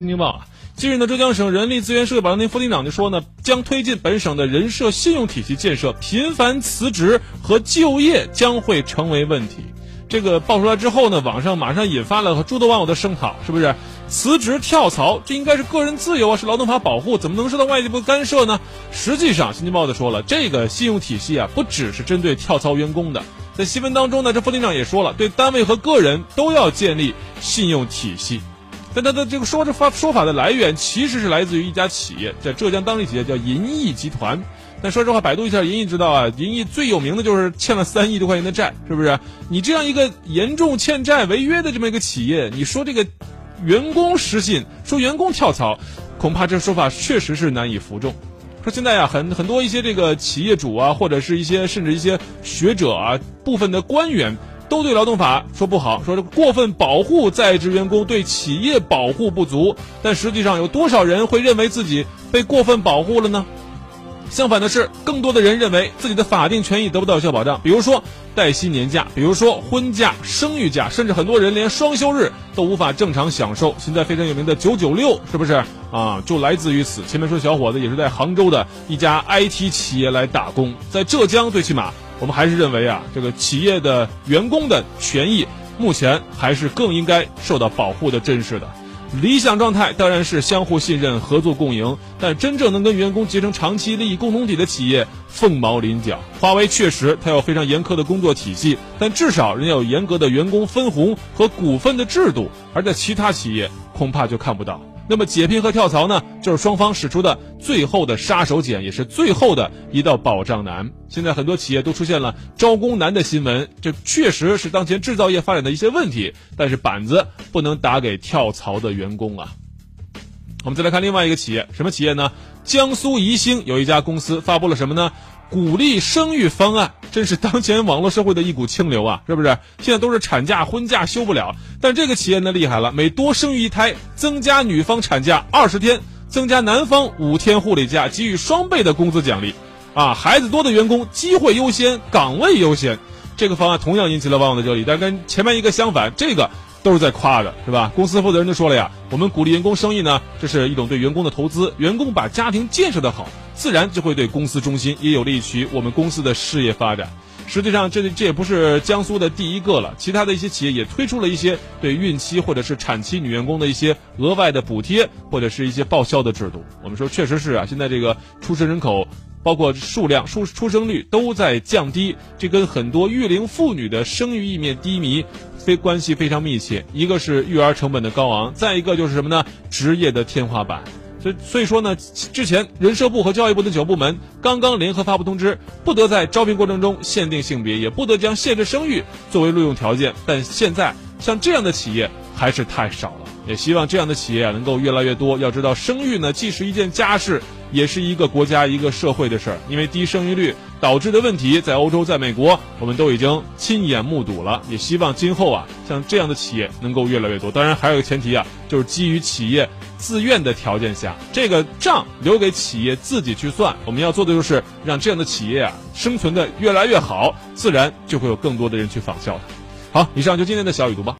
新京报啊，近日呢，浙江省人力资源社会保障厅副厅长就说呢，将推进本省的人社信用体系建设，频繁辞职和就业将会成为问题。这个爆出来之后呢，网上马上引发了诸多网友的声讨，是不是？辞职跳槽，这应该是个人自由啊，是劳动法保护，怎么能受到外界部干涉呢？实际上，新京报的说了，这个信用体系啊，不只是针对跳槽员工的，在新闻当中呢，这副厅长也说了，对单位和个人都要建立信用体系。但他的这个说这法说法的来源其实是来自于一家企业，在浙江当地企业叫银翼集团。但说实话，百度一下银翼知道啊，银翼最有名的就是欠了三亿多块钱的债，是不是？你这样一个严重欠债违约的这么一个企业，你说这个员工失信，说员工跳槽，恐怕这说法确实是难以服众。说现在啊，很很多一些这个企业主啊，或者是一些甚至一些学者啊，部分的官员。都对劳动法说不好，说这过分保护在职员工，对企业保护不足。但实际上，有多少人会认为自己被过分保护了呢？相反的是，更多的人认为自己的法定权益得不到有效保障。比如说带薪年假，比如说婚假、生育假，甚至很多人连双休日都无法正常享受。现在非常有名的九九六，是不是啊？就来自于此。前面说小伙子也是在杭州的一家 IT 企业来打工，在浙江最起码。我们还是认为啊，这个企业的员工的权益，目前还是更应该受到保护的珍视的。理想状态当然是相互信任、合作共赢，但真正能跟员工结成长期利益共同体的企业凤毛麟角。华为确实它有非常严苛的工作体系，但至少人家有严格的员工分红和股份的制度，而在其他企业恐怕就看不到。那么解聘和跳槽呢，就是双方使出的最后的杀手锏，也是最后的一道保障难。现在很多企业都出现了招工难的新闻，这确实是当前制造业发展的一些问题。但是板子不能打给跳槽的员工啊。我们再来看另外一个企业，什么企业呢？江苏宜兴有一家公司发布了什么呢？鼓励生育方案，真是当前网络社会的一股清流啊！是不是？现在都是产假、婚假休不了，但这个企业呢厉害了，每多生育一胎，增加女方产假二十天，增加男方五天护理假，给予双倍的工资奖励。啊，孩子多的员工机会优先，岗位优先。这个方案同样引起了网友的热议，但跟前面一个相反，这个。都是在夸的，是吧？公司负责人就说了呀，我们鼓励员工生育呢，这是一种对员工的投资。员工把家庭建设的好，自然就会对公司中心，也有利于我们公司的事业发展。实际上，这这也不是江苏的第一个了，其他的一些企业也推出了一些对孕期或者是产期女员工的一些额外的补贴，或者是一些报销的制度。我们说，确实是啊，现在这个出生人口。包括数量、出出生率都在降低，这跟很多育龄妇女的生育意愿低迷非关系非常密切。一个是育儿成本的高昂，再一个就是什么呢？职业的天花板。所以所以说呢，之前人社部和教育部的九部门刚刚联合发布通知，不得在招聘过程中限定性别，也不得将限制生育作为录用条件。但现在像这样的企业还是太少了，也希望这样的企业啊能够越来越多。要知道，生育呢既是一件家事。也是一个国家、一个社会的事儿，因为低生育率导致的问题，在欧洲、在美国，我们都已经亲眼目睹了。也希望今后啊，像这样的企业能够越来越多。当然，还有一个前提啊，就是基于企业自愿的条件下，这个账留给企业自己去算。我们要做的就是让这样的企业啊生存的越来越好，自然就会有更多的人去仿效它。好，以上就今天的小雨读吧。